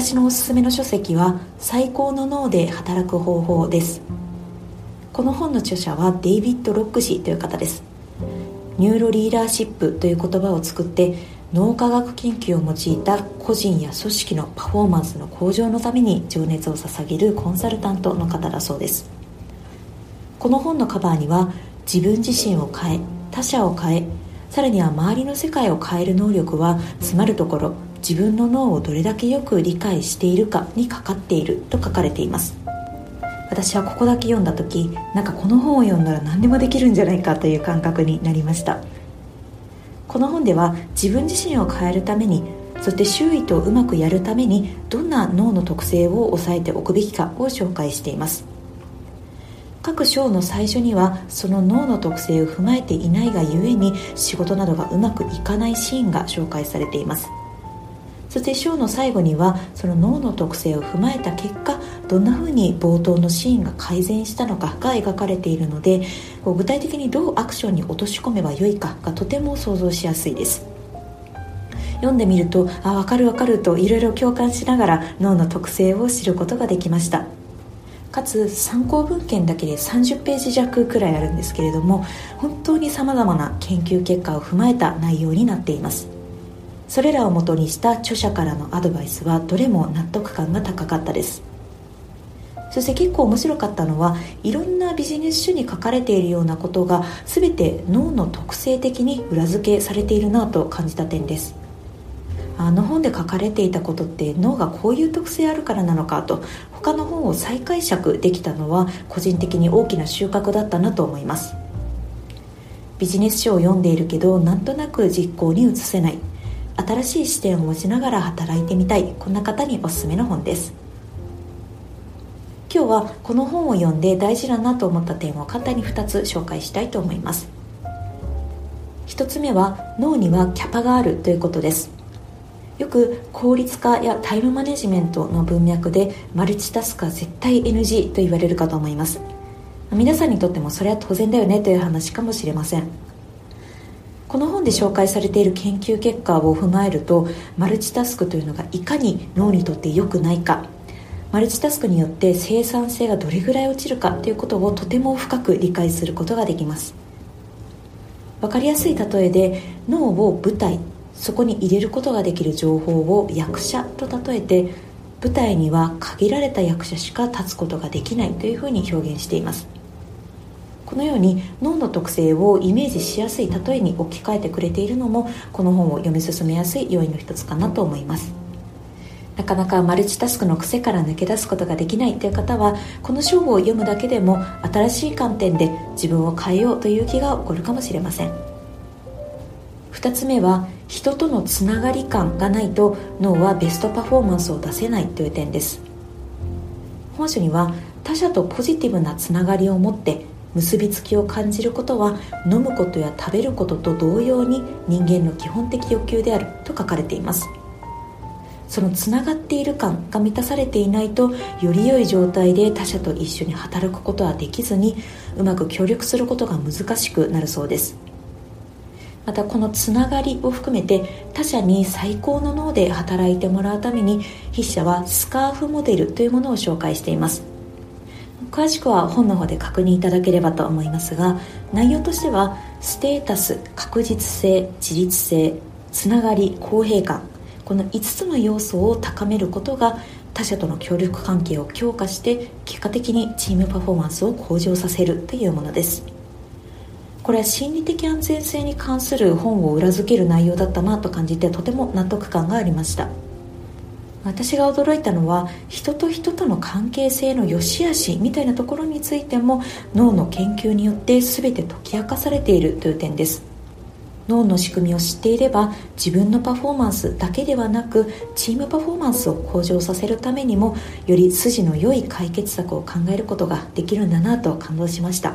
私のおすすめの書籍は最高の脳で働く方法です。この本の著者はデイビッド・ロック氏という方です。ニューロリーダーシップという言葉を作って脳科学研究を用いた個人や組織のパフォーマンスの向上のために情熱を捧げるコンサルタントの方だそうです。この本のカバーには自分自身を変え他者を変えさらには周りの世界を変える能力はつまるところ自分の脳をどれだけよく理解しているかにかかっていると書かれています。私はここだけ読んだ時なんかこの本を読んだら何でもできるんじゃないかという感覚になりました。この本では自分自身を変えるためにそして周囲とうまくやるためにどんな脳の特性を抑えておくべきかを紹介しています。各章の最初にはその脳の特性を踏まえていないがゆえに仕事などがうまくいかないシーンが紹介されています。そして章の最後にはその脳の特性を踏まえた結果どんなふうに冒頭のシーンが改善したのかが描かれているので具体的にどうアクションに落とし込めばよいかがとても想像しやすいです。読んでみるとあ分かる分かるといろいろ共感しながら脳の特性を知ることができました。かつ参考文献だけで30ページ弱くらいあるんですけれども本当にさまざまな研究結果を踏まえた内容になっています。それらをもとにした著者からのアドバイスはどれも納得感が高かったです。そして結構面白かったのはいろんなビジネス書に書かれているようなことが全て脳の特性的に裏付けされているなと感じた点です。あの本で書かれていたことって脳がこういう特性あるからなのかと他の本を再解釈できたのは個人的に大きな収穫だったなと思います。ビジネス書を読んでいるけどなんとなく実行に移せない。新しい視点を持ちながら働いてみたい。こんな方におすすめの本です。今日はこの本を読んで大事だなと思った点を簡単に2つ紹介したいと思います。1つ目は脳にはキャパがあるということです。よく効率化やタイムマネジメントの文脈でマルチタスクは絶対 NG と言われるかと思います。皆さんにとってもそれは当然だよねという話かもしれません。この本で紹介されている研究結果を踏まえるとマルチタスクというのがいかに脳にとって良くないか。マルチタスクによって生産性がどれぐらい落ちるかということをとても深く理解することができます。分かりやすい例えで脳を舞台そこに入れることができる情報を役者と例えて舞台には限られた役者しか立つことができないというふうに表現しています。このように脳の特性をイメージしやすい例えに置き換えてくれているのもこの本を読み進めやすい要因の一つかなと思います。なかなかマルチタスクの癖から抜け出すことができないという方はこの章を読むだけでも新しい観点で自分を変えようという気が起こるかもしれません。2つ目は人とのつながり感がないと脳はベストパフォーマンスを出せないという点です。本書には他者とポジティブなつながりを持って結びつきを感じることは飲むことや食べることと同様に人間の基本的欲求であると書かれています。そのつながっている感が満たされていないとより良い状態で他者と一緒に働くことはできずにうまく協力することが難しくなるそうです。またこのつながりを含めて他者に最高の脳で働いてもらうために筆者はスカーフモデルというものを紹介しています。詳しくは本の方で確認いただければと思いますが内容としてはステータス確実性自立性つながり公平感。この5つの要素を高めることが他者との協力関係を強化して結果的にチームパフォーマンスを向上させるというものです。これは心理的安全性に関する本を裏付ける内容だったなと感じてとても納得感がありました。私が驚いたのは人と人との関係性の良し悪しみたいなところについても脳の研究によって全て解き明かされているという点です。脳の仕組みを知っていれば自分のパフォーマンスだけではなくチームパフォーマンスを向上させるためにもより筋の良い解決策を考えることができるんだなと感動しました。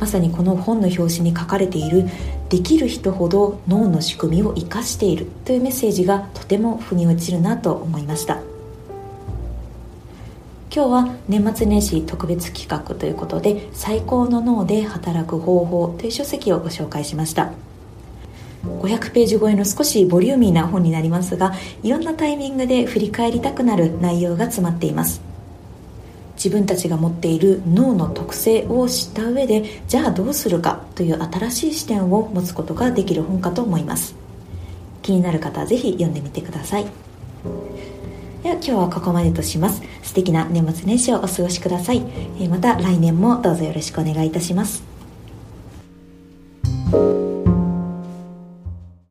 まさにこの本の表紙に書かれているできる人ほど脳の仕組みを生かしているというメッセージがとても腑に落ちるなと思いました。今日は年末年始特別企画ということで最高の脳で働く方法という書籍をご紹介しました。500ページ超えの少しボリューミーな本になりますがいろんなタイミングで振り返りたくなる内容が詰まっています。自分たちが持っている脳の特性を知った上でじゃあどうするかという新しい視点を持つことができる本かと思います。気になる方はぜひ読んでみてください。では今日はここまでとします。素敵な年末年始をお過ごしください。また来年もどうぞよろしくお願いいたします。